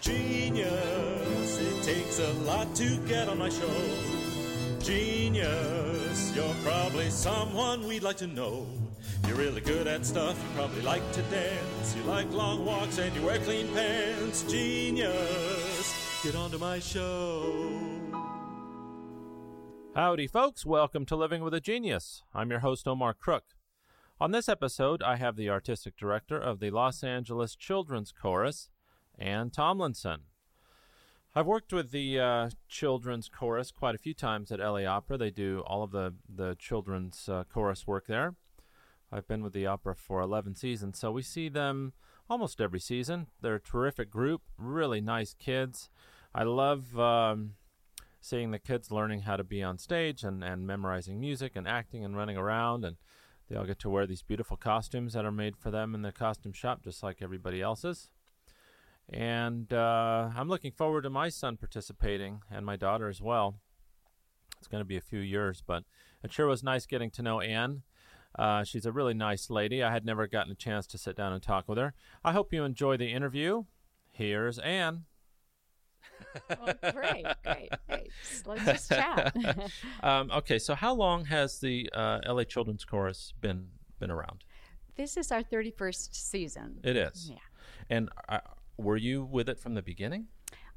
Genius, it takes a lot to get on my show. Genius, you're probably someone we'd like to know. You're really good at stuff, you probably like to dance. You like long walks and you wear clean pants. Genius, get onto my show. Howdy, folks. Welcome to Living with a Genius. I'm your host, Omar Crook. On this episode, I have the artistic director of the Los Angeles Children's Chorus, Anne Tomlinson. I've worked with the uh, children's chorus quite a few times at LA Opera. They do all of the, the children's uh, chorus work there. I've been with the opera for 11 seasons, so we see them almost every season. They're a terrific group, really nice kids. I love um, seeing the kids learning how to be on stage and, and memorizing music and acting and running around. And they all get to wear these beautiful costumes that are made for them in the costume shop, just like everybody else's. And uh, I'm looking forward to my son participating and my daughter as well. It's going to be a few years, but it sure was nice getting to know Anne. Uh, she's a really nice lady. I had never gotten a chance to sit down and talk with her. I hope you enjoy the interview. Here's Anne. well, great, great, great. Let's just chat. um, okay, so how long has the uh, LA Children's Chorus been been around? This is our thirty-first season. It is. Yeah. And uh, were you with it from the beginning?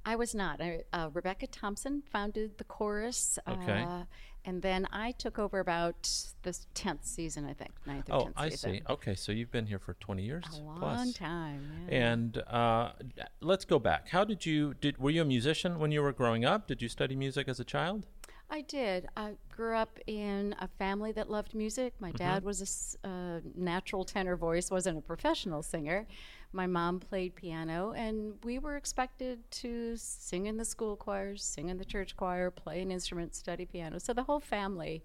I was not. I, uh, Rebecca Thompson founded the chorus. Okay. Uh, and then I took over about the 10th season, I think, ninth or Oh, 10th I season. see. Okay, so you've been here for 20 years A long plus. time. Yeah. And uh, let's go back. How did you did? Were you a musician when you were growing up? Did you study music as a child? I did. I grew up in a family that loved music. My Mm-hmm. dad was a uh, natural tenor voice, wasn't a professional singer. My mom played piano, and we were expected to sing in the school choirs, sing in the church choir, play an instrument, study piano. So the whole family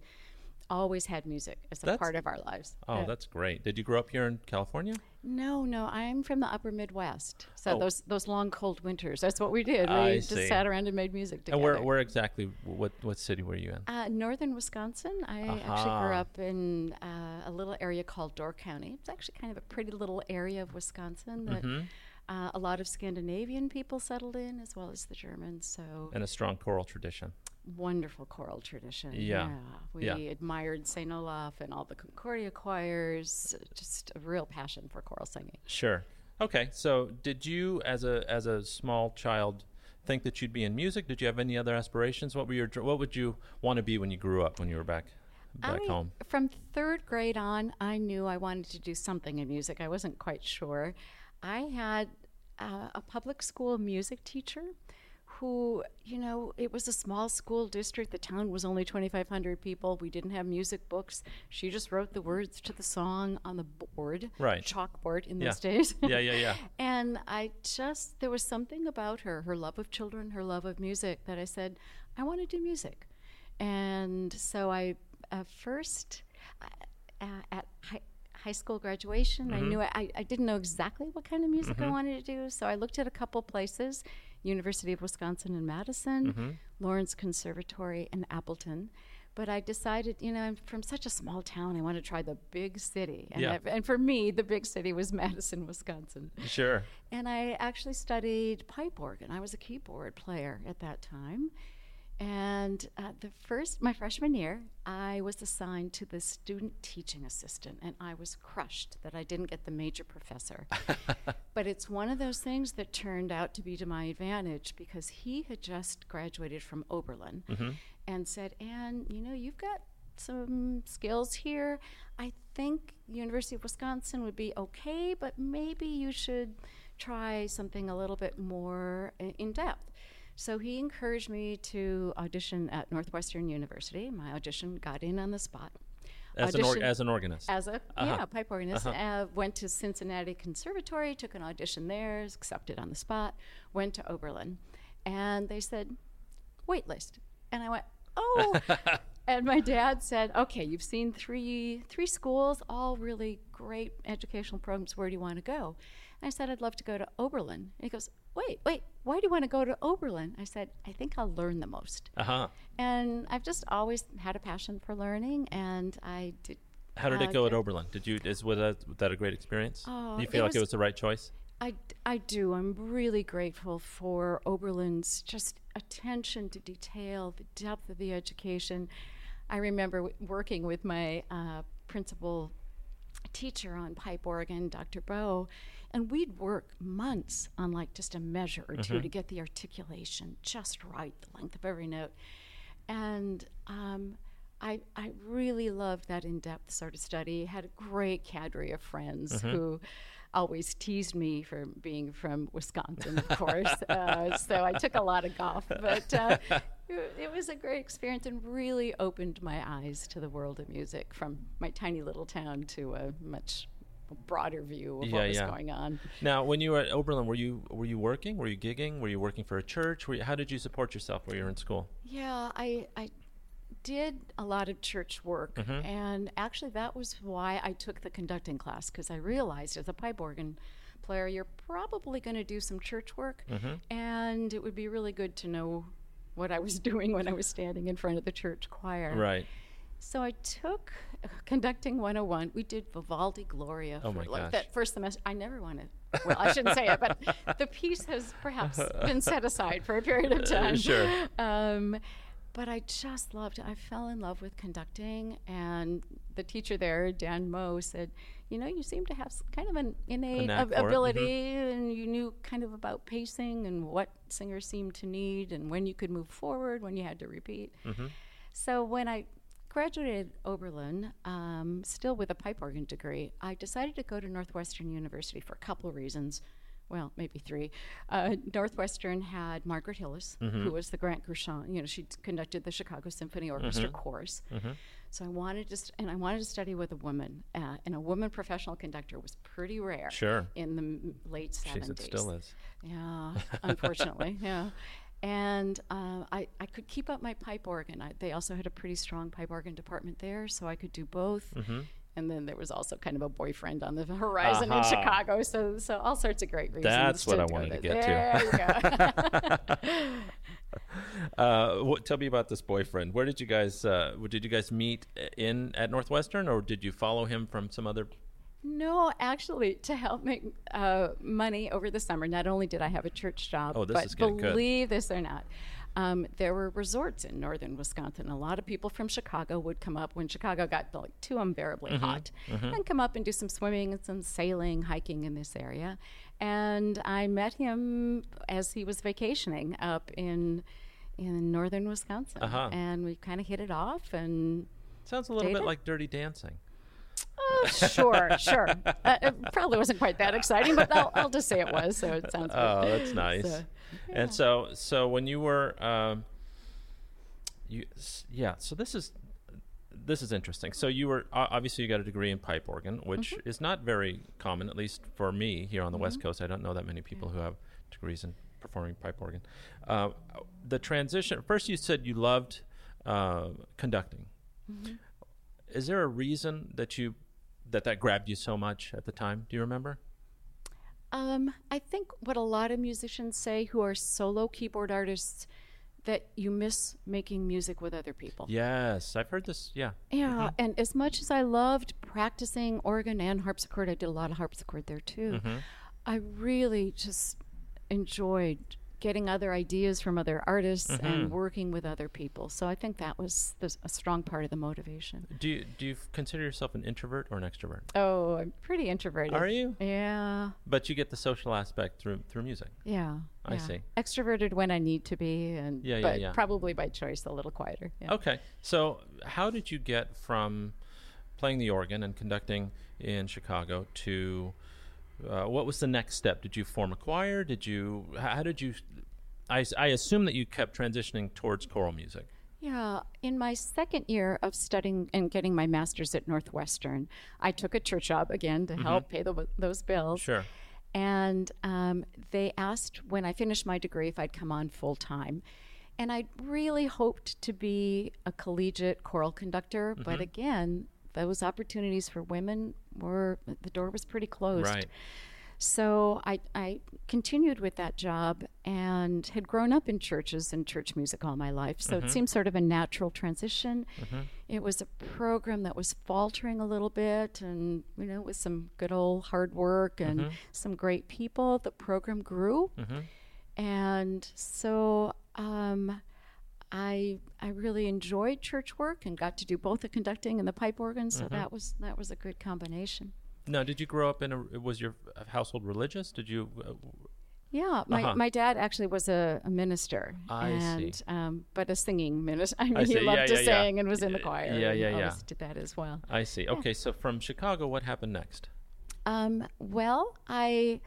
always had music as a That's- part of our lives. Oh, Yeah. that's great. Did you grow up here in California? No, no, I'm from the upper Midwest. So Oh. those those long cold winters, that's what we did. We I just see. sat around and made music together. And where where exactly? What what city were you in? Uh, northern Wisconsin. I actually grew up in uh, a little area called Door County. It's actually kind of a pretty little area of Wisconsin that Mm-hmm. uh, a lot of Scandinavian people settled in, as well as the Germans. So And a strong choral tradition. Wonderful choral tradition. Yeah. we Yeah. admired Saint Olaf and all the Concordia choirs. Just a real passion for choral singing. Sure. Okay. So, did you, as a as a small child, think that you'd be in music? Did you have any other aspirations? What were your What would you want to be when you grew up? When you were back back I- home? From third grade on, I knew I wanted to do something in music. I wasn't quite sure. I had uh, a public school music teacher who, you know, it was a small school district. The town was only 2,500 people. We didn't have music books. She just wrote the words to the song on the board, Right. chalkboard in Yeah. those days. Yeah, yeah, yeah. And I just, there was something about her, her love of children, her love of music, that I said, I want to do music. And so I uh, first, uh, at high, high school graduation, I knew I, I didn't know exactly what kind of music I wanted to do. So I looked at a couple places University of Wisconsin in Madison, mm-hmm. Lawrence Conservatory in Appleton. But I decided, you know, I'm from such a small town, I want to try the big city. And, Yeah. And for me, the big city was Madison, Wisconsin. Sure. And I actually studied pipe organ. I was a keyboard player at that time. And uh, the first, my freshman year, I was assigned to the student teaching assistant, and I was crushed that I didn't get the major professor. but it's one of those things that turned out to be to my advantage because he had just graduated from Oberlin and said, Anne, you know, you've got some skills here. I think University of Wisconsin would be okay, but maybe you should try something a little bit more in depth. So he encouraged me to audition at Northwestern University. My audition got in on the spot. As an, or, as an organist. as a Uh-huh. yeah pipe organist. Uh, went to Cincinnati Conservatory, took an audition there, accepted on the spot. Went to Oberlin, and they said wait list, and I went oh. And my dad said, "Okay, you've seen three three schools, all really great educational programs. Where do you want to go?" And I said, "I'd love to go to Oberlin." And he goes, "Wait, wait, why do you want to go to Oberlin?" I said, "I think I'll learn the most." Uh huh. And I've just always had a passion for learning, and I did. How did uh, it go at Oberlin? Did you is was that, was that a great experience? Oh, Do you it feel like it was- was the right choice? I, I do. I'm really grateful for Oberlin's just attention to detail, the depth of the education. I remember w- working with my uh, principal teacher on pipe organ, Dr. Boe, and we'd work months on like just a measure or 2 to get the articulation just right, the length of every note. And um, I, I really loved that in depth sort of study. Had a great cadre of friends who always teased me for being from Wisconsin, of course. uh, so I took a lot of golf, but uh, it, it was a great experience and really opened my eyes to the world of music from my tiny little town to a much broader view of Yeah, what was yeah. going on. Now, when you were at Oberlin, were you were you working? Were you gigging? Were you working for a church? Were you, how did you support yourself while you were in school? Yeah, I I did a lot of church work, and actually that was why I took the conducting class because I realized as a pipe organ player, you're probably going to do some church work, and it would be really good to know what I was doing when I was standing in front of the church choir. Right. So I took uh, conducting 101. We did Vivaldi Gloria Oh for like gosh. that first semester. I never wanted. Well, I shouldn't say it, but the piece has perhaps been set aside for a period of time. sure. Um, but I just loved it. I fell in love with conducting, and the teacher there, Dan Moe, said, "You know, you seem to have kind of an innate ab- mhm. ability, and you knew kind of about pacing and what singers seemed to need, and when you could move forward, when you had to repeat." Mm-hmm. So when I graduated Oberlin, um, still with a pipe organ degree, I decided to go to Northwestern University for a couple reasons. Well, maybe three. Uh, Northwestern had Margaret Hillis, who was the Grant Gershon. You know, she conducted the Chicago Symphony Orchestra chorus. So I wanted to, st- and I wanted to study with a woman, uh, and a woman professional conductor was pretty rare. Sure. In the m- late seventies. it still is. Yeah, unfortunately, yeah. And uh, I, I could keep up my pipe organ. I, they also had a pretty strong pipe organ department there, so I could do both. And then there was also kind of a boyfriend on the horizon Aha. in Chicago, so so all sorts of great reasons. That's what I wanted to get to. There you go. Uh, what, tell me about this boyfriend. Where did you guys? Uh, did you guys meet in at Northwestern, or did you follow him from some other? No, actually, to help make uh, money over the summer, not only did I have a church job, Oh, but getting good. believe this or not, um, there were resorts in northern Wisconsin. A lot of people from Chicago would come up when Chicago got like too unbearably Mm-hmm. hot, and come up and do some swimming and some sailing, hiking in this area. And I met him as he was vacationing up in in northern Wisconsin, Uh-huh. and we kind of hit it off and. Sounds a little bit like Dirty Dancing. Oh, sure, sure. Uh, it probably wasn't quite that exciting, but I'll, I'll just say it was, so it sounds good. Oh, that's nice. So, And so, so when you were, um, you, yeah. So this is this is interesting. So you were obviously you got a degree in pipe organ, which Mm-hmm. is not very common, at least for me here on the West Coast. I don't know that many people who have degrees in performing pipe organ. Uh, the transition. First, you said you loved uh, conducting. Mm-hmm. Is there a reason that you that that grabbed you so much at the time? Do you remember? Um, I think what a lot of musicians say who are solo keyboard artists that you miss making music with other people. Yes, I've heard this. Yeah. Yeah, and as much as I loved practicing organ and harpsichord, I did a lot of harpsichord there too. Mm-hmm. I really just enjoyed getting other ideas from other artists Mm-hmm. and working with other people. So I think that was the, a strong part of the motivation. Do you do you consider yourself an introvert or an extrovert? Oh, I'm pretty introverted. Are you? Yeah, But you get the social aspect through through music. yeah. I yeah. see. Extroverted when I need to be, and Yeah, yeah, but yeah. probably by choice a little quieter. Yeah. Okay. So how did you get from playing the organ and conducting in Chicago to uh, what was the next step? Did you form a choir? Did you how did you? I assume that you kept transitioning towards choral music. Yeah, in my second year of studying and getting my master's at Northwestern, I took a church job again to help pay the, those bills. Mm-hmm. Sure. And um, they asked when I finished my degree if I'd come on full time. And I really hoped to be a collegiate choral conductor, Mm-hmm. but again, those opportunities for women were the door was pretty closed. Right. So I, I continued with that job and had grown up in churches and church music all my life. So Mm-hmm. it seemed sort of a natural transition. It was a program that was faltering a little bit, and you know, with some good old hard work and Mm-hmm. some great people, the program grew. And so um, I I really enjoyed church work and got to do both the conducting and the pipe organ. So that was that was a good combination. Now, did you grow up in a? Was your household religious? Did you? Uh, Yeah, my, Uh-huh. my dad actually was a, a minister, I see. and um, but a singing minister. I mean, I he loved Yeah, to yeah, yeah. sing and was in the choir. yeah, yeah, yeah. always Did that as well. I see. Okay, so from Chicago, what happened next? Um, well, I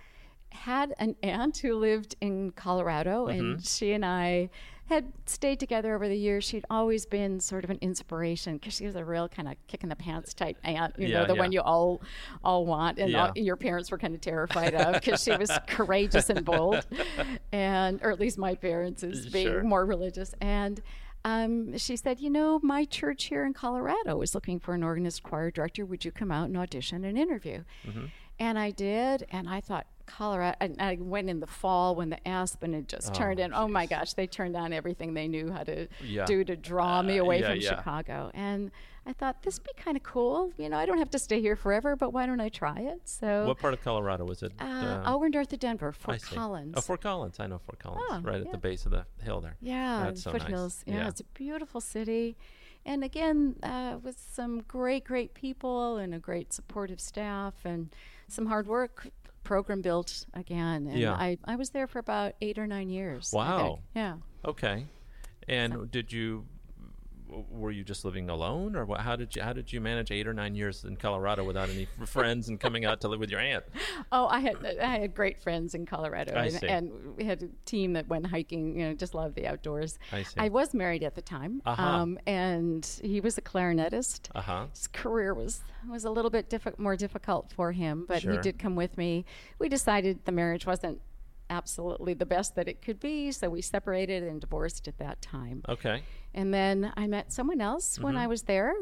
had an aunt who lived in Colorado, Mm-hmm. and she and I had stayed together over the years. She'd always been sort of an inspiration because she was a real kind of kick in the pants type aunt, you Yeah, know, the yeah. one you all all want, and all, your parents were kind of terrified of because she was courageous and bold, and or at least my parents as being Sure. more religious and. Um, she said, You know, my church here in Colorado is looking for an organist choir director. Would you come out and audition and interview? Mm-hmm. And I did, and I thought Colorado. And I went in the fall when the Aspen had just turned in. Oh my gosh, they turned on everything they knew how to Yeah. do to draw me away yeah, from yeah. Chicago. And I thought this would be kind of cool. You know, I don't have to stay here forever, but why don't I try it? So, What part of Colorado was it? uh, oh, we're north of Denver, I Fort see. Collins. Oh, Fort Collins. I know Fort Collins. Oh, right at the base of the hill there. Yeah, That's so nice. Yeah, it's a beautiful city. And again, uh, with some great, great people and a great supportive staff and some hard work, program built again. And Yeah. I, I was there for about eight or nine years. Wow. Yeah. Okay. And did you? Were you just living alone, or what, how did you how did you manage eight or nine years in Colorado without any friends and coming out to live with your aunt? Oh, I had I had great friends in Colorado, I and, see. and we had a team that went hiking. You know, just loved the outdoors. I see. was married at the time, Uh-huh. um, and he was a clarinetist. Uh huh. his career was was a little bit diffi- more difficult for him, but he did come with me. We decided the marriage wasn't absolutely the best that it could be, so we separated and divorced at that time. Okay. And then I met someone else when Mm-hmm. I was there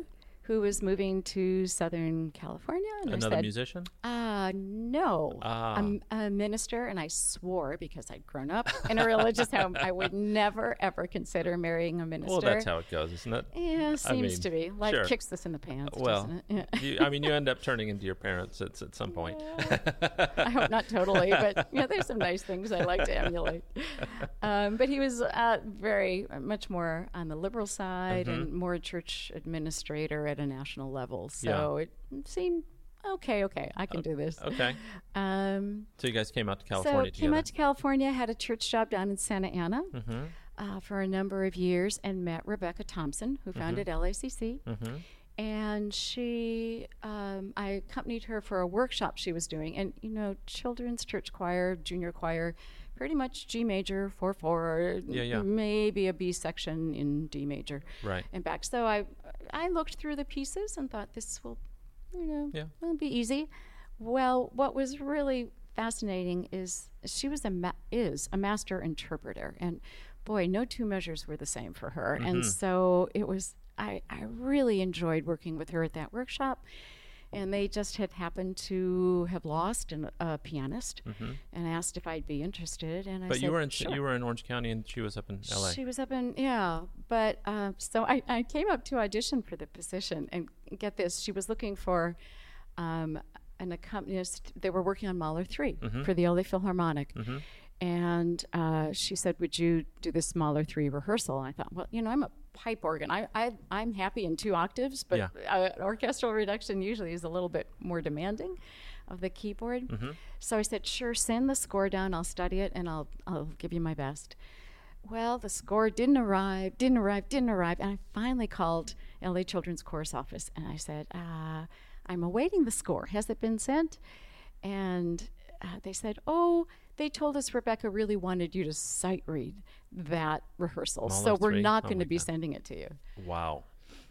who was moving to Southern California. And Another I said, musician. uh, no. Ah. I'm a minister, and I swore because I'd grown up in a religious home, I would never, ever consider marrying a minister. Well, that's how it goes, isn't it? Yeah, seems mean, to be. Life sure. kicks this in the pants, Well, doesn't it? Yeah. you, I mean, you end up turning into your parents at, at some point. I hope not totally, but know, there's some nice things I like to emulate. Um, but he was uh, very much more on the liberal side Mm-hmm. and more a church administrator at a national level. So it seemed okay. Okay, I can do this. Okay. Um, So you guys came out to so California came together. Mm-hmm. out to California, had a church job down in Santa Ana. Uh, for a number of years, and met Rebecca Thompson, who Mm-hmm. founded LACC. And she, um, I accompanied her for a workshop she was doing. And, you know, children's church choir, junior choir, pretty much G major, 4 4, Yeah, yeah. maybe a B section in D major Right. and back. So I, I looked through the pieces and thought this will, you know, Yeah. it'll be easy. Well, what was really fascinating is she was a ma- is a master interpreter, and boy, no two measures were the same for her. And mm-hmm. so it was. I, I really enjoyed working with her at that workshop. And they just had happened to have lost an, a pianist and asked if I'd be interested. And I Mm-hmm. But said, you were in sure. you were in Orange County, and she was up in L.A. She was up in yeah, but uh, so I, I came up to audition for the position, and get this, she was looking for um, an accompanist. They were working on Mahler 3 Mm-hmm. for the LA Philharmonic, and uh, she said, "Would you do this Mahler three rehearsal?" And I thought, well, you know, I'm a pipe organ. I, I I'm happy in two octaves, but Yeah. uh, orchestral reduction usually is a little bit more demanding of the keyboard. Mm-hmm. So I said, "Sure, send the score down. I'll study it, and I'll I'll give you my best." Well, the score didn't arrive, didn't arrive, didn't arrive. And I finally called LA Children's Chorus office and I said, uh, I'm awaiting the score. Has it been sent? And uh, they said, Oh, they told us Rebecca really wanted you to sight read that rehearsal. so we're three? not Oh going to be God. sending it to you. Wow.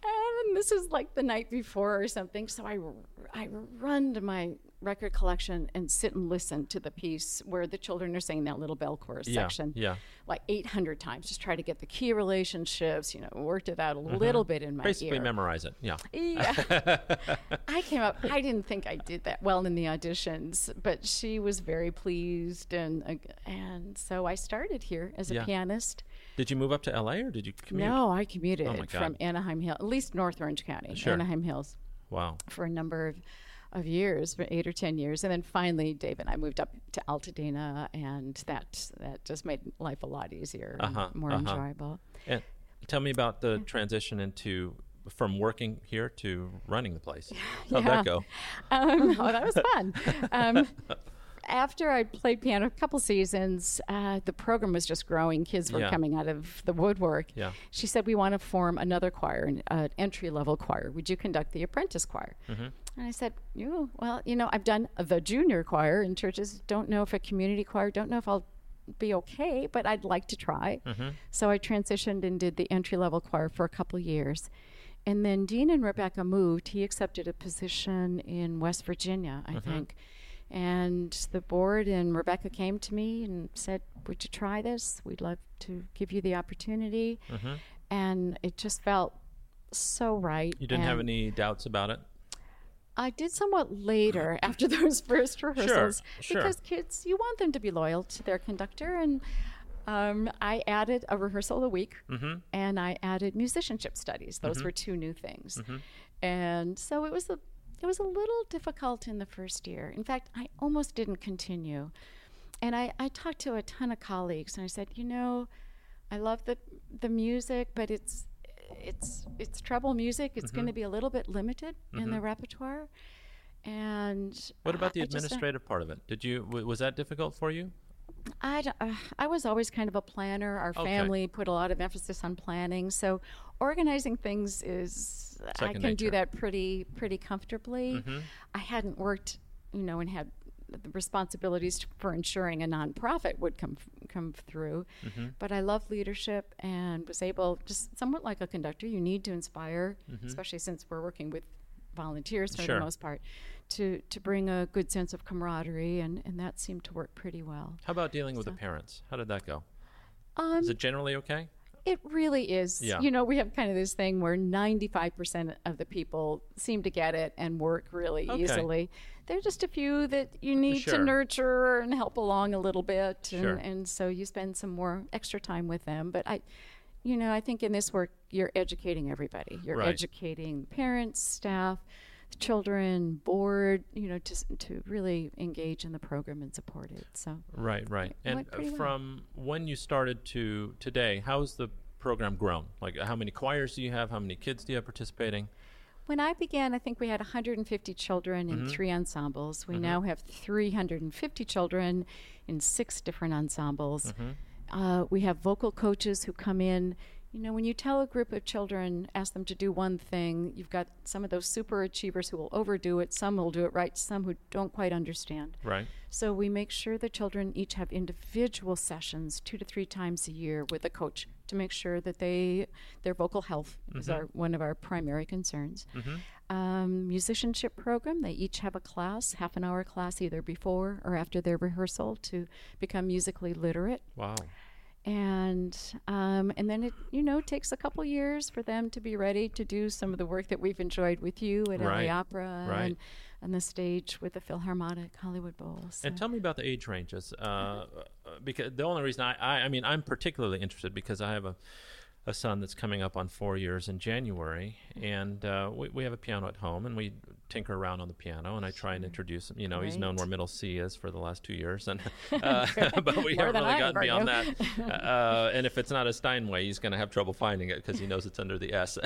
And this is like the night before or something. So I, I run to my record collection and sit and listen to the piece where the children are saying that little bell chorus Yeah, section yeah. like 800 times just try to get the key relationships you know worked it out a little bit in my Mm-hmm. Basically, ear memorize it. Yeah. yeah. I came up, I didn't think I did that well in the auditions, but she was very pleased. And, uh, and so I started here as a Yeah. pianist. Did you move up to L.A. or did you commute? No, I commuted Oh from Anaheim Hills, at least North Orange County, Sure. Anaheim Hills, Wow. for a number of, of years, eight or 10 years. And then finally, Dave and I moved up to Altadena, and that, that just made life a lot easier and Uh-huh, more uh-huh. enjoyable. And tell me about the transition into from working here to running the place. How'd Yeah. that go? Um, oh, that was fun. Um, after I played piano a couple seasons, uh, the program was just growing. Kids were Yeah. coming out of the woodwork. Yeah. She said, We want to form another choir, an uh, entry level choir. Would you conduct the apprentice choir? Mm-hmm. And I said, you, Well, you know, I've done the junior choir in churches. Don't know if a community choir, don't know if I'll be okay, but I'd like to try. Mm-hmm. So I transitioned and did the entry level choir for a couple years. And then Dean and Rebecca moved. He accepted a position in West Virginia, I think. And the board and Rebecca came to me and said, Would you try this? We'd love to give you the opportunity. Mm-hmm. And it just felt so right. You didn't have any doubts about it? I did somewhat later after those first rehearsals sure. because kids, you want them to be loyal to their conductor. And um, I added a rehearsal a week Mm-hmm. and I added musicianship studies. Those were two new things. Mm-hmm. And so it was a it was a little difficult in the first year. In fact, I almost didn't continue. And I, I talked to a ton of colleagues and I said, you know, I love the the music, but it's it's it's treble music. It's Mm-hmm. going to be a little bit limited in the repertoire. And What about the I administrative part of it? Did you w- was that difficult for you? I, uh, I was always kind of a planner. Our Okay. family put a lot of emphasis on planning, so organizing things is I Second can do that pretty pretty comfortably. Mm-hmm. I hadn't worked, you know, and had the responsibilities for ensuring a nonprofit would come come through. Mm-hmm. But I love leadership and was able, just somewhat like a conductor, you need to inspire, especially since we're working with volunteers for. Sure. the most part, to to bring a good sense of camaraderie, and and that seemed to work pretty well. How about dealing with the parents? How did that go? Um, Is it generally okay? It really is. Yeah. You know, we have kind of this thing where 95% of the people seem to get it and work really Okay. easily. There are just a few that you need Sure. to nurture and help along a little bit. And, Sure. and so you spend some more extra time with them. But I, you know, I think in this work, you're educating everybody. You're Right. educating parents, staff, children, board, you know, to, to really engage in the program and support it. So Right, right. And uh, well. from when you started to today, how's the program grown? Like, how many choirs do you have? How many kids do you have participating? When I began, I think we had 150 children in three ensembles. We now have 350 children in six different ensembles. Uh, we have vocal coaches who come in. You know, when you tell a group of children, ask them to do one thing, you've got some of those super achievers who will overdo it, some will do it right, some who don't quite understand. Right. So we make sure the children each have individual sessions two to three times a year with a coach to make sure that they their vocal health is our one of our primary concerns. Um, musicianship program. They each have a class, half an hour class, either before or after their rehearsal to become musically literate. Wow. And um, and then it you know takes a couple years for them to be ready to do some of the work that we've enjoyed with you at Right, LA Opera right. and on the stage with the Philharmonic Hollywood Bowl. So. And tell me about the age ranges, uh, uh, because the only reason I, I, I mean, I'm particularly interested because I have a, a son that's coming up on four years in January, and uh, we, we have a piano at home, and we tinker around on the piano, and I try and introduce him. You know, he's known where middle C is for the last two years, and uh, but we haven't really I gotten beyond knew. that. Uh, and if it's not a Steinway, he's going to have trouble finding it because he knows it's under the S.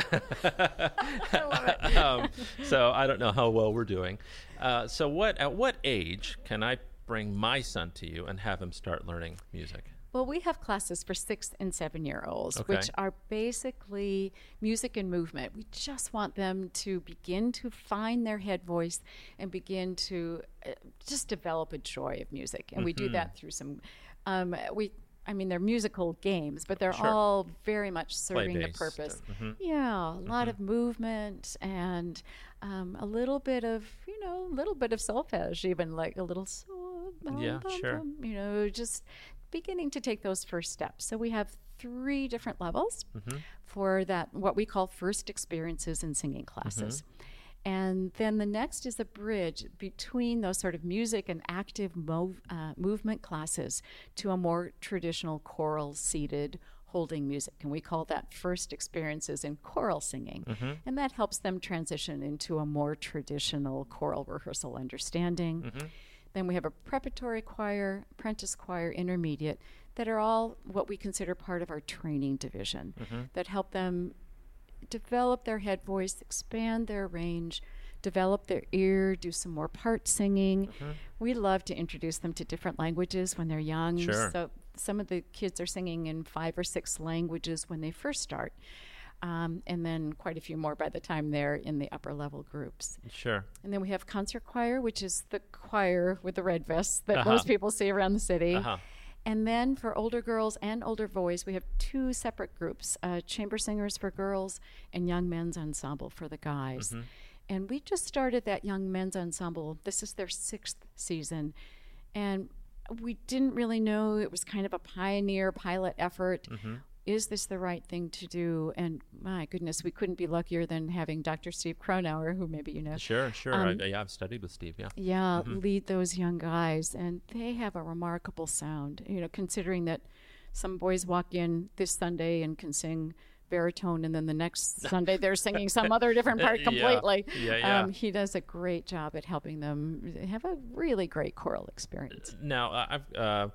um, so I don't know how well we're doing. Uh, so what at what age can I bring my son to you and have him start learning music? Well, we have classes for six and seven year olds, Okay. which are basically music and movement. We just want them to begin to find their head voice and begin to uh, just develop a joy of music. And we do Mm-hmm. that through some. Um, we I mean, they're musical games, but they're Sure. all very much serving the Play-based, purpose. mhm. Yeah, a lot of movement and um, a little bit of, you know, a little bit of solfege, even like a little so, Yeah, bum, sure. bum, you know, just beginning to take those first steps. So we have three different levels Mm-hmm. for that, what we call first experiences in singing classes. And then the next is a bridge between those sort of music and active mov- uh, movement classes to a more traditional choral seated holding music. And we call that first experiences in choral singing. And that helps them transition into a more traditional choral rehearsal understanding. Then we have a preparatory choir, apprentice choir, intermediate that are all what we consider part of our training division that help them develop their head voice, expand their range, develop their ear, do some more part singing. Mm-hmm. We love to introduce them to different languages when they're young. Sure. So some of the kids are singing in five or six languages when they first start. Um, and then quite a few more by the time they're in the upper level groups. Sure. And then we have concert choir, which is the choir with the red vests that Uh-huh. most people see around the city. Uh-huh. And then for older girls and older boys, we have two separate groups uh, chamber singers for girls and young men's ensemble for the guys. Mm-hmm. And we just started that young men's ensemble. This is their sixth season. And we didn't really know it was kind of a pioneer pilot effort. Mm-hmm. Is this the right thing to do? And my goodness, we couldn't be luckier than having Dr. Steve Kronauer, who maybe you know, Sure, sure. Um, I, yeah, I've studied with Steve, yeah. yeah, lead those young guys, and they have a remarkable sound. You know, considering that some boys walk in this Sunday and can sing baritone, and then the next Sunday they're singing some other different part Yeah. completely. Yeah, yeah. Um, he does a great job at helping them have a really great choral experience. Now, uh, I've uh,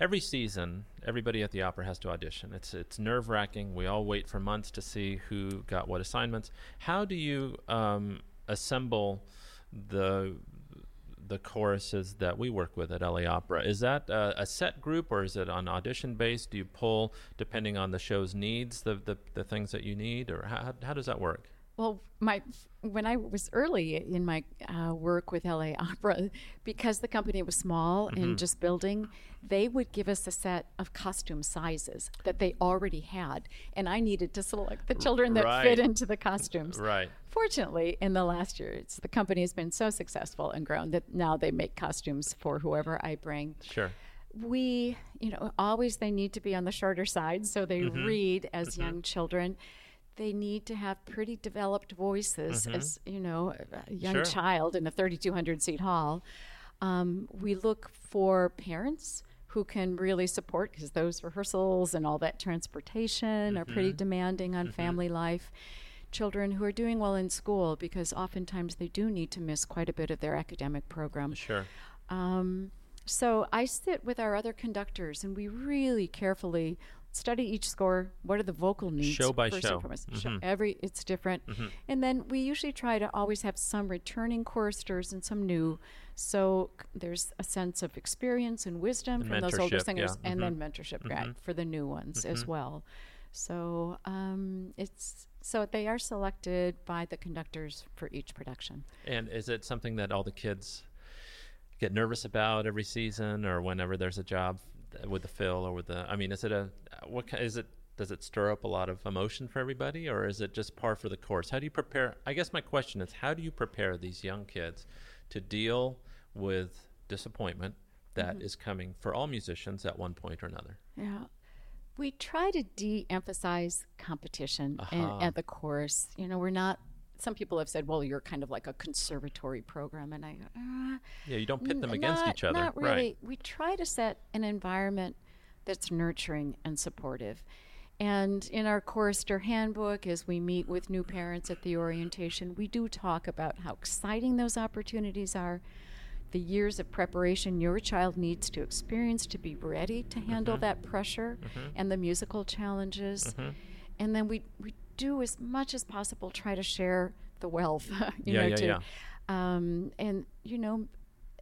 every season, everybody at the opera has to audition. It's it's nerve wracking. We all wait for months to see who got what assignments. How do you um, assemble the the choruses that we work with at LA Opera? Is that a set group or is it on audition based? Do you pull depending on the show's needs the the, the things that you need, or how how does that work? Well, my when I was early in my uh, work with LA Opera, because the company was small Mm-hmm. and just building, they would give us a set of costume sizes that they already had, and I needed to select the children that right. fit into the costumes. Right. Fortunately, in the last year, the company has been so successful and grown that now they make costumes for whoever I bring Sure. we, you know, always they need to be on the shorter side so they Mm-hmm. read as young children. They need to have pretty developed voices as, you know, a young Mm-hmm. Sure. child in a 3,200 seat hall. Um, we look for parents who can really support because those rehearsals and all that transportation are pretty Mm-hmm. demanding on family life. Children who are doing well in school because oftentimes they do need to miss quite a bit of their academic program. Sure. Um, so I sit with our other conductors and we really carefully study each score. What are the vocal needs? Show by first show. and foremost. Mm-hmm. Show- Every it's different, mm-hmm. and then we usually try to always have some returning choristers and some new. So there's a sense of experience and wisdom And from those older singers, yeah. and then mm-hmm. mentorship right, for the new ones as well. So um, it's so they are selected by the conductors for each production. And is it something that all the kids get nervous about every season, or whenever there's a job with the Phil or with the? I mean, is it a what is it? Does it stir up a lot of emotion for everybody, or is it just par for the course? How do you prepare? I guess my question is, how do you prepare these young kids to deal with disappointment that is coming for all musicians at one point or another? Yeah. We try to de emphasize competition Uh-huh. at the chorus. You know, we're not, some people have said, well, you're kind of like a conservatory program. And I go, uh, Yeah, you don't pit them n- against not- each other, Not really. right? We try to set an environment that's nurturing and supportive. And in our chorister handbook, as we meet with new parents at the orientation, we do talk about how exciting those opportunities are, the years of preparation your child needs to experience to be ready to handle Mm-hmm. that pressure and the musical challenges. And then we, we do as much as possible try to share the wealth, you Yeah, know, yeah, to, yeah. Um, and, you know,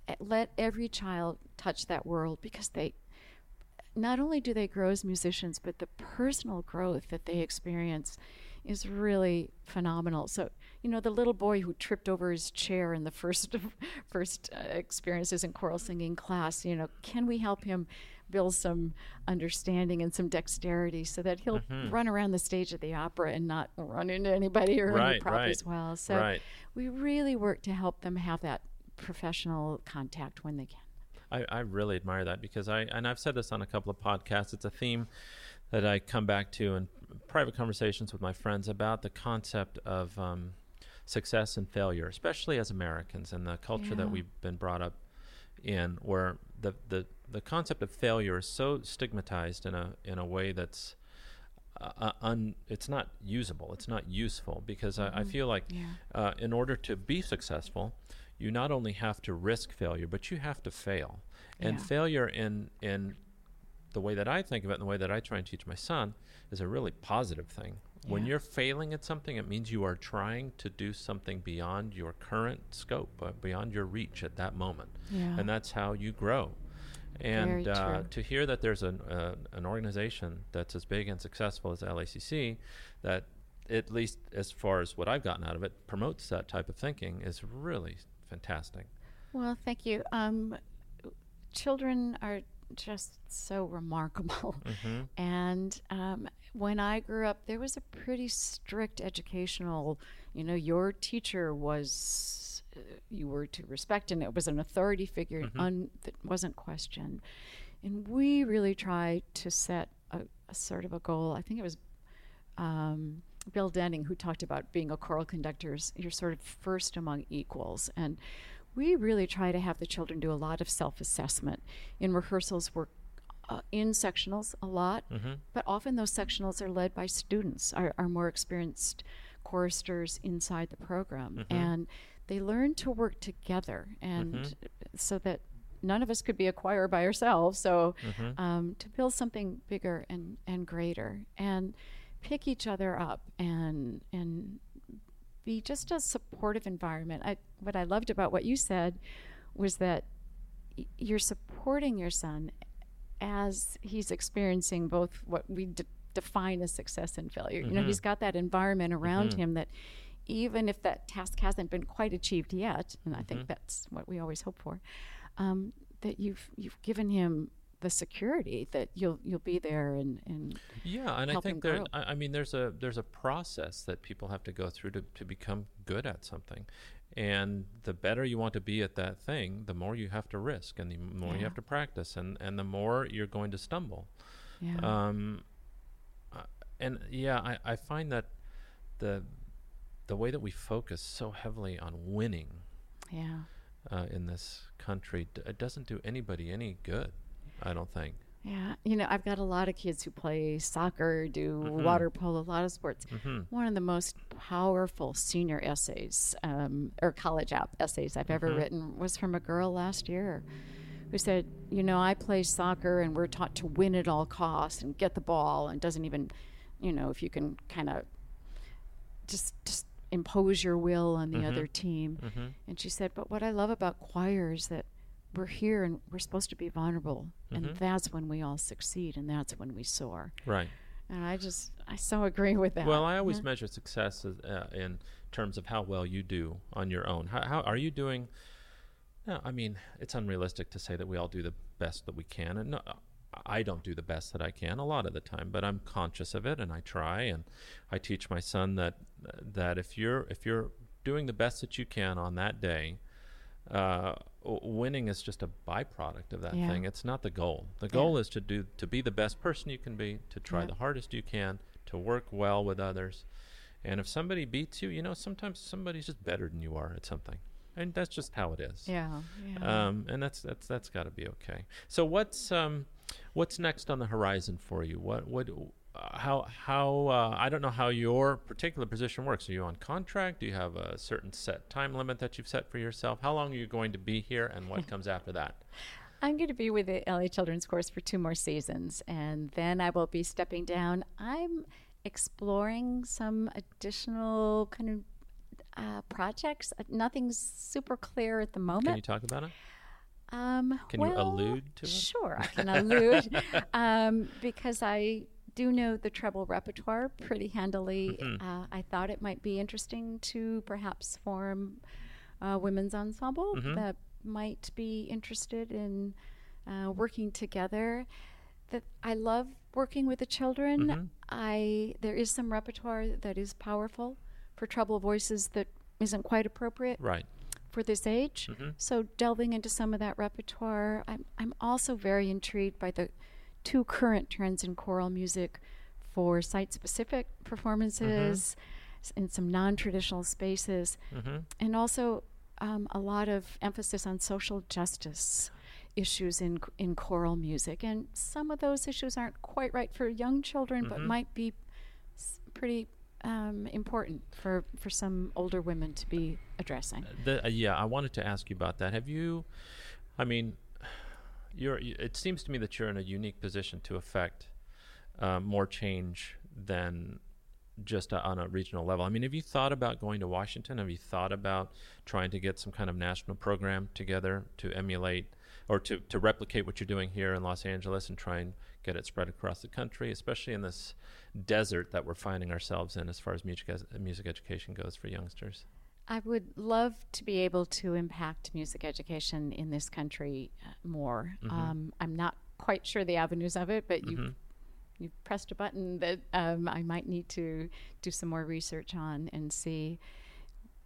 eh, let every child touch that world because they not only do they grow as musicians, but the personal growth that they experience is really phenomenal. So, you know, the little boy who tripped over his chair in the first first uh, experiences in choral singing class, you know, can we help him build some understanding and some dexterity so that he'll Mhm. run around the stage of the opera and not run into anybody or any prop right, as well. So right. we really work to help them have that professional contact when they can. I, I really admire that because I and I've said this on a couple of podcasts. It's a theme that I come back to in private conversations with my friends about the concept of um, success and failure, especially as Americans and the culture that we've been brought up in, where the, the the concept of failure is so stigmatized in a in a way that's uh, uh, un, it's not usable. It's not useful because I, I Mhm. feel like Yeah. uh, in order to be successful, you not only have to risk failure, but you have to fail. And Yeah. failure in in the way that I think of it, and the way that I try and teach my son, is a really positive thing. When Yeah. you're failing at something, it means you are trying to do something beyond your current scope, uh, beyond your reach at that moment, Yeah. and that's how you grow. And uh, to hear that there's an uh, an organization that's as big and successful as LACC, that at least as far as what I've gotten out of it, promotes that type of thinking is really fantastic. Well, thank you. Um, children are just so remarkable. hmm And um, when I grew up, there was a pretty strict educational, you know, your teacher was, uh, you were to respect, and it was an authority figure Mhm. un, that wasn't questioned. And we really tried to set a, a sort of a goal. I think it was um, Bill Dehning who talked about being a choral conductor. is You're sort of first among equals. And we really try to have the children do a lot of self assessment. In rehearsals, we're uh, in sectionals a lot, hmm but often those sectionals are led by students, our, our more experienced choristers inside the program. Mhm. And they learn to work together and Mhm. so that none of us could be a choir by ourselves. So hmm um, to build something bigger and, and greater and pick each other up and and be just a supportive environment. I, what I loved about what you said was that y- you're supporting your son as he's experiencing both what we d- define as success and failure. You know, Mhm. he's got that environment around Mhm. him that even if that task hasn't been quite achieved yet, and I think that's what we always hope for, um, that you've you've given him the security that you'll you'll be there and and Yeah, and I think there. I, I mean, there's a there's a process that people have to go through to to become good at something, and the better you want to be at that thing, the more you have to risk, and the more you have to practice, and and the more you're going to stumble. yeah Um, uh, and yeah, I, I find that the the way that we focus so heavily on winning yeah uh, in this country, d- it doesn't do anybody any good. I don't think. Yeah you know I've got a lot of kids who play soccer, do Mhm. water polo, a lot of sports. hmm One of the most powerful senior essays um, or college app essays I've ever Mhm. written was from a girl last year who said, "You know, I play soccer and we're taught to win at all costs and get the ball and doesn't even, you know, if you can kind of just just impose your will on the Mhm. other team." hmm And she said, "But what I love about choir is that we're here and we're supposed to be vulnerable, Mhm. and that's when we all succeed, and that's when we soar." Right. And I just, I so agree with that. Well, I always Yeah. measure success as, uh, in terms of how well you do on your own. How, how are you doing? No, I mean it's unrealistic to say that we all do the best that we can, and no, I don't do the best that I can a lot of the time. But I'm conscious of it, and I try, and I teach my son that that if you're if you're doing the best that you can on that day, uh, winning is just a byproduct of that Yeah. thing. It's not the goal. The Yeah. goal is to do to be the best person you can be, to try Yeah. the hardest you can, to work well with others. And if somebody beats you, you know, sometimes somebody's just better than you are at something. And that's just how it is. Yeah. yeah. Um, and that's that's that's got to be okay. So what's um, what's next on the horizon for you? What what uh, how how uh, I don't know how your particular position works. Are you on contract? Do you have a certain set time limit that you've set for yourself? How long are you going to be here, and what comes after that? I'm going to be with the LA Children's Chorus for two more seasons, and then I will be stepping down. I'm exploring some additional kind of uh, projects. Uh, Nothing's super clear at the moment. Can you talk about it? Um, Can you allude to it? Sure, I can allude um, because I do know the treble repertoire pretty handily. Mhm. Uh, I thought it might be interesting to perhaps form a women's ensemble Mhm. that might be interested in uh, working together. That I love working with the children. Mhm. I there is some repertoire that is powerful for treble voices that isn't quite appropriate Right. for this age. Mhm. So delving into some of that repertoire, I'm I'm also very intrigued by the two current trends in choral music for site-specific performances s- in some non-traditional spaces, Mm-hmm. and also um, a lot of emphasis on social justice issues in in choral music. And some of those issues aren't quite right for young children, but Mhm. might be s- pretty um, important for for some older women to be addressing. The, uh, yeah, I wanted to ask you about that. Have you? I mean, you're. It seems to me that you're in a unique position to affect uh, more change than just uh, on a regional level. I mean, have you thought about going to Washington? Have you thought about trying to get some kind of national program together to emulate or to, to replicate what you're doing here in Los Angeles and try and get it spread across the country, especially in this desert that we're finding ourselves in as far as music, as, music education goes for youngsters? I would love to be able to impact music education in this country uh, more. Mhm. Um, I'm not quite sure the avenues of it, but you've, Mhm. you've pressed a button that um, I might need to do some more research on and see.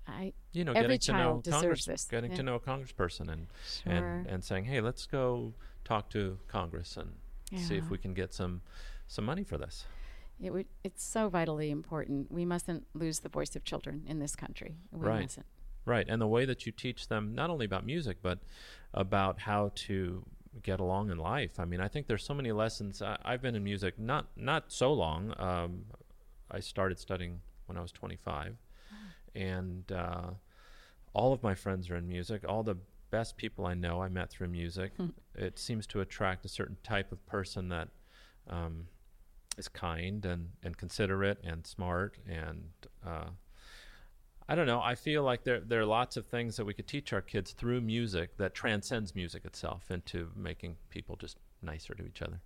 I you know, Every getting to know child deserves Congress, this, getting yeah. to know a congressperson and, sure. and and saying, hey, let's go talk to Congress and see if we can get some some money for this. It would. It's so vitally important. We mustn't lose the voice of children in this country. We Right. mustn't. Right, and the way that you teach them not only about music but about how to get along in life. I mean, I think there's so many lessons. I, I've been in music not not so long. Um, I started studying when I was 25, and uh, all of my friends are in music. All the best people I know I met through music. Hmm. it seems to attract a certain type of person that um, is kind and, and considerate and smart and uh, I don't know. I feel like there there are lots of things that we could teach our kids through music that transcends music itself into making people just nicer to each other.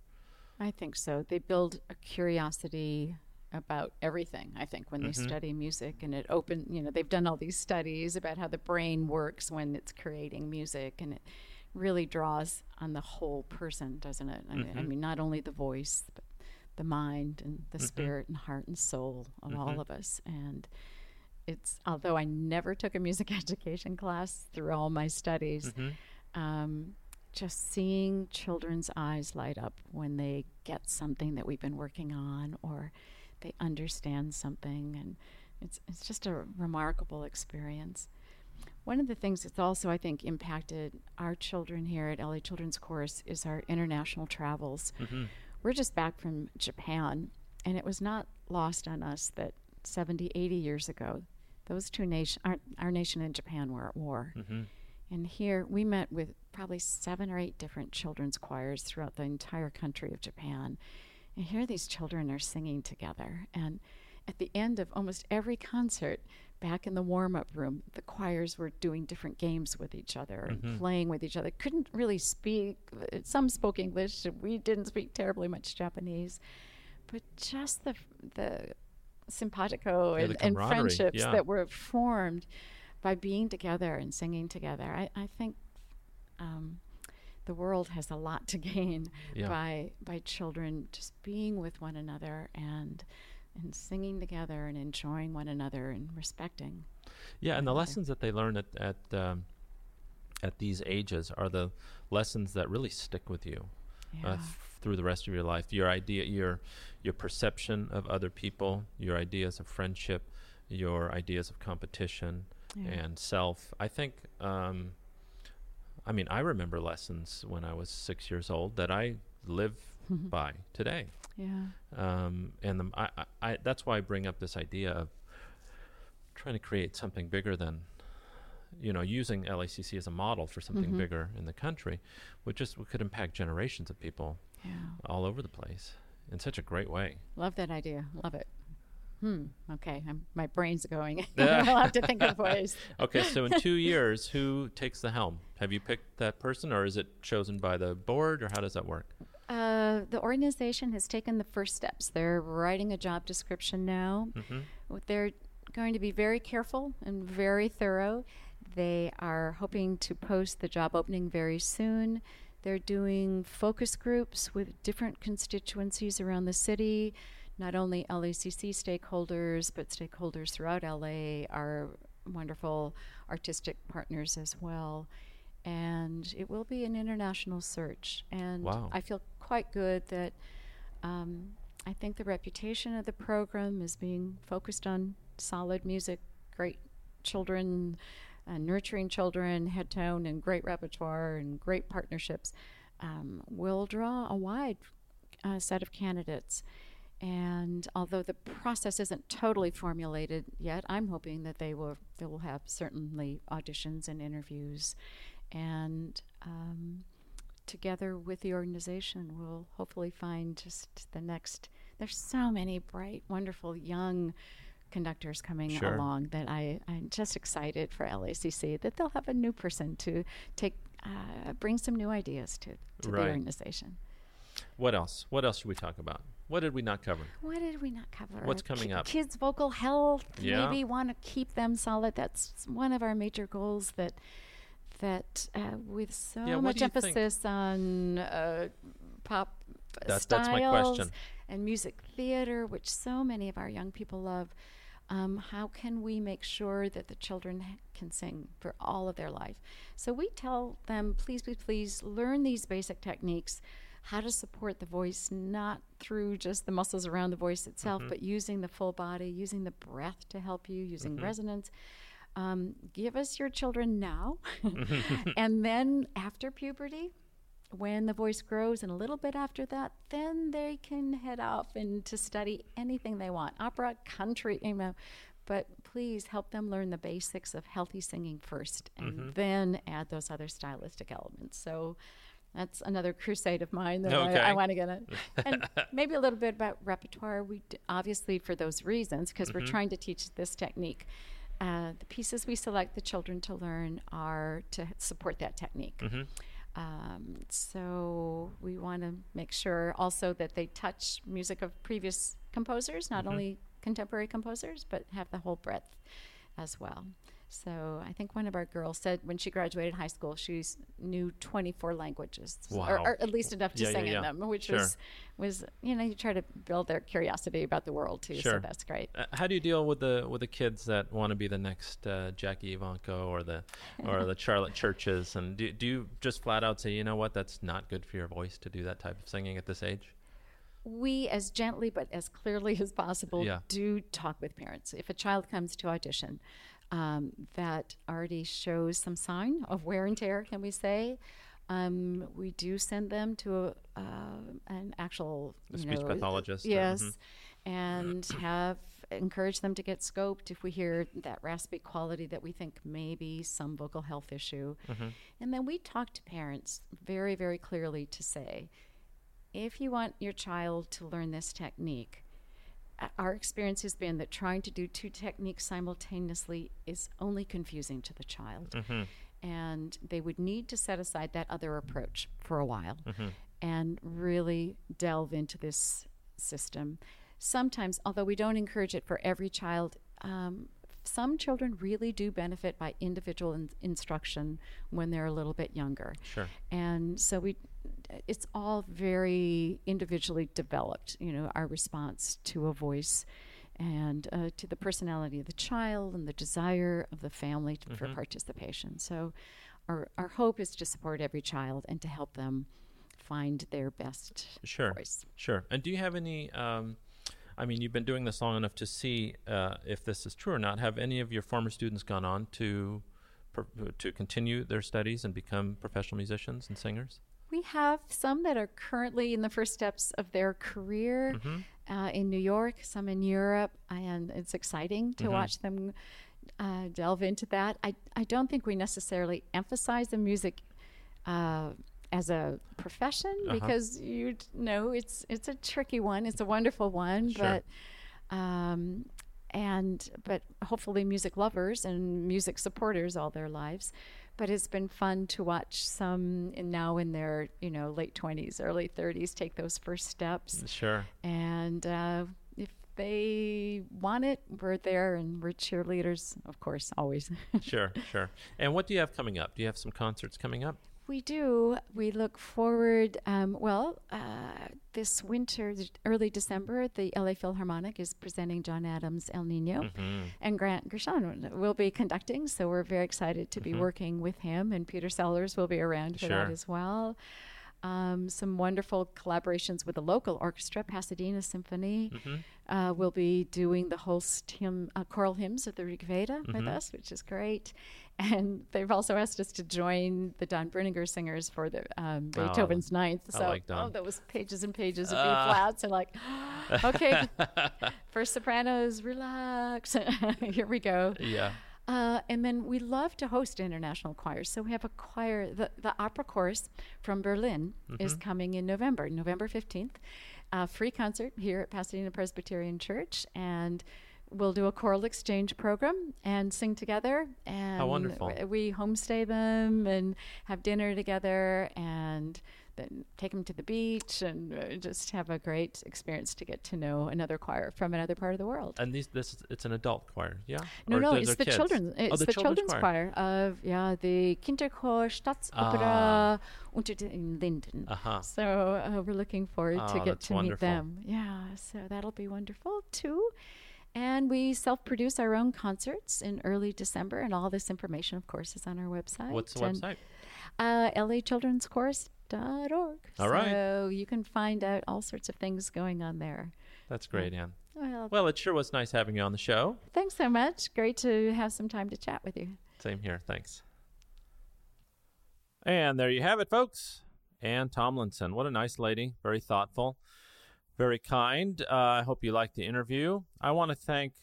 I think so. They build a curiosity about everything, I think, when they Mhm. study music. And it open, you know, they've done all these studies about how the brain works when it's creating music. And it really draws on the whole person, doesn't it? I, mean, I mean, not only the voice, but the mind and the Mhm. spirit and heart and soul of Mhm. all of us. And it's, although I never took a music education class through all my studies, Mm-hmm. um, just seeing children's eyes light up when they get something that we've been working on or they understand something and it's it's just a remarkable experience. One of the things that's also I think impacted our children here at LA Children's Chorus is our international travels. Mm-hmm. We're just back from Japan and it was not lost on us that 70 80 years ago those two nation our, our nation and Japan were at war. Mm-hmm. And here we met with probably seven or eight different children's choirs throughout the entire country of Japan. And here these children are singing together. And at the end of almost every concert, back in the warm up room, the choirs were doing different games with each other Mhm. and playing with each other. Couldn't really speak. Some spoke English. We didn't speak terribly much Japanese. But just the, the simpatico Yeah, and, the and friendships yeah. that were formed by being together and singing together. I, I think um, the world has a lot to gain Yeah. by by children just being with one another and and singing together and enjoying one another and respecting. Yeah, and the lessons that they learn at at um, at these ages are the lessons that really stick with you Yeah. uh, f- through the rest of your life. Your idea, your your perception of other people, your ideas of friendship, your ideas of competition yeah. and self. I think. Um, I mean, I remember lessons when I was six years old that I live by today. Yeah. um, and the, I, I, I, that's why I bring up this idea of trying to create something bigger than, you know, using LACC as a model for something Mhm. bigger in the country, which just could impact generations of people Yeah. all over the place in such a great way. Love that idea. Love it. Hmm. Okay. I'm, my brain's going. I'll have to think of ways. Okay, so in two years, who takes the helm? Have you picked that person, or is it chosen by the board, or how does that work? Uh, the organization has taken the first steps. They're writing a job description now. hmm They're going to be very careful and very thorough. They are hoping to post the job opening very soon. They're doing focus groups with different constituencies around the city, not only LACC stakeholders, but stakeholders throughout LA, our wonderful artistic partners as well. And it will be an international search. And Wow. I feel quite good that um, I think the reputation of the program is being focused on solid music, great children, uh, nurturing children, head tone, and great repertoire and great partnerships um, will draw a wide uh, set of candidates. And although the process isn't totally formulated yet, I'm hoping that they will they will have certainly auditions and interviews, and um, together with the organization, we'll hopefully find just the next. There's so many bright, wonderful young conductors coming Sure. along that I, I'm just excited for LACC that they'll have a new person to take uh, bring some new ideas to, to Right. the organization. What else? What else should we talk about? What did we not cover? What did we not cover? What's coming Ki- up? Kids' vocal health. Yeah. Maybe want to keep them solid. That's one of our major goals. That that uh, with so Yeah, much you think? emphasis on uh, pop That's- styles that's and music theater, which so many of our young people love. Um, how can we make sure that the children ha- can sing for all of their life? So we tell them, please, please, please learn these basic techniques, how to support the voice, not through just the muscles around the voice itself, Mm-hmm. but using the full body, using the breath to help you, using Mm-hmm. resonance. Um, give us your children now, mm-hmm. and then after puberty, when the voice grows and a little bit after that, then they can head off and to study anything they want opera, country, you know. But please help them learn the basics of healthy singing first and mm-hmm. then add those other stylistic elements. So that's another crusade of mine that Okay. I, I want to get in. And maybe a little bit about repertoire. We d- obviously, for those reasons, because we're mm-hmm. trying to teach this technique. Uh, the pieces we select the children to learn are to support that technique. Um, so we want to make sure also that they touch music of previous composers, not only contemporary composers, but have the whole breadth as well. So I think one of our girls said when she graduated high school, she knew 24 languages, or, Wow. or at least enough to Yeah, yeah, sing yeah. in them, which Sure. was was you know you try to build their curiosity about the world too. Sure. So that's great. Uh, how do you deal with the with the kids that want to be the next uh, Jackie Evancho or the or the Charlotte Churches? And do do you just flat out say, you know what, that's not good for your voice to do that type of singing at this age? we as gently but as clearly as possible Yeah. do talk with parents if a child comes to audition um, that already shows some sign of wear and tear can we say um, we do send them to a, uh, an actual A speech know, pathologist yes mhm. and have encourage them to get scoped if we hear that raspy quality that we think may be some vocal health issue Mm-hmm. and then we talk to parents very very clearly to say if you want your child to learn this technique, our experience has been that trying to do two techniques simultaneously is only confusing to the child. Mm-hmm. And they would need to set aside that other approach for a while and really delve into this system. Sometimes, although we don't encourage it for every child, um, some children really do benefit by individual in- instruction when they're a little bit younger Sure. and so we it's all very individually developed you know our response to a voice and uh, to the personality of the child and the desire of the family t- for participation so our, our hope is to support every child and to help them find their best Sure. voice Sure. And do you have any? Um, I mean, you've been doing this long enough to see uh, if this is true or not. Have any of your former students gone on to per, to continue their studies and become professional musicians and singers? We have some that are currently in the first steps of their career uh, in New York, some in Europe, and it's exciting to watch them uh, delve into that. I, I don't think we necessarily emphasize the music uh, as a profession Uh-huh. because you know it's it's a tricky one. It's a wonderful one, Sure. but um, and but hopefully music lovers and music supporters all their lives. But it's been fun to watch some in now in their you know late twenties, early thirties take those first steps, Sure. and uh, if they want it, we're there, and we're cheerleaders, of course, always. Sure. Sure. And what do you have coming up? Do you have some concerts coming up? We do. We look forward. Um, well, uh, this winter, early December, the LA Philharmonic is presenting John Adams' El Nino, Mm-hmm. and Grant Gershon will be conducting. So we're very excited to be working with him, and Peter Sellars will be around for Mm-hmm. Sure. that as well. Um, some wonderful collaborations with the local orchestra, Pasadena Symphony. Mm-hmm. Uh, will be doing the Holst hymn, uh, choral hymns of the Rigveda with Mm-hmm. us, which is great. And they've also asked us to join the Don Brinegar singers for the um, Beethoven's Ninth. I So, like Don. oh, those pages and pages of B Ah. flats and like, okay, first sopranos, relax. Here we go. Yeah. Uh, and then we love to host international choirs. So we have a choir, the, the opera chorus from Berlin is coming in November, November 15th. A free concert here at Pasadena Presbyterian Church. And we'll do a choral exchange program and sing together. And wonderful. we homestay them and have dinner together and then take them to the beach and uh, just have a great experience to get to know another choir from another part of the world. And these this is- it's an adult choir, yeah? No, Or no, it's the kids? children's. It's oh, the, children's, choir. of yeah the Kinderchor Staatsoper Ah. unter den Linden. Uh-huh. So uh, we're looking forward to Oh, get to meet them. Yeah, so that'll be wonderful too. And we self-produce our own concerts in early December, and all this information, of course, is on our website. What's the And, website? Uh, LAChildren'sChorus.org. All right. So you can find out all sorts of things going on there. That's great, Anne. Well, Well, it sure was nice having you on the show. thanks so much. Great to have some time to chat with you. Same here. Thanks. And there you have it, folks. Anne Tomlinson. What a nice lady. Very thoughtful, very kind. Uh, I hope you liked the interview. I want to thank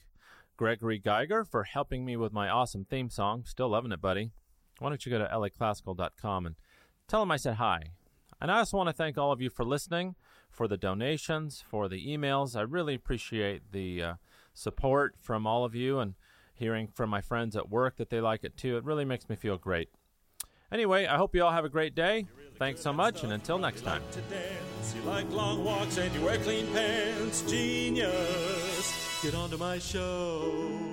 Gregory Geiger for helping me with my awesome theme song. Still loving it, buddy. Why don't you go to laclassical.com and tell him I said hi. And I also want to thank all of you for listening, for the donations, for the emails. I really appreciate the uh, support from all of you and hearing from my friends at work that they like it too. It really makes me feel great. Anyway, I hope you all have a great day. Thanks so much, and until next time. You like long walks and you wear clean pants. Genius. Get onto my show.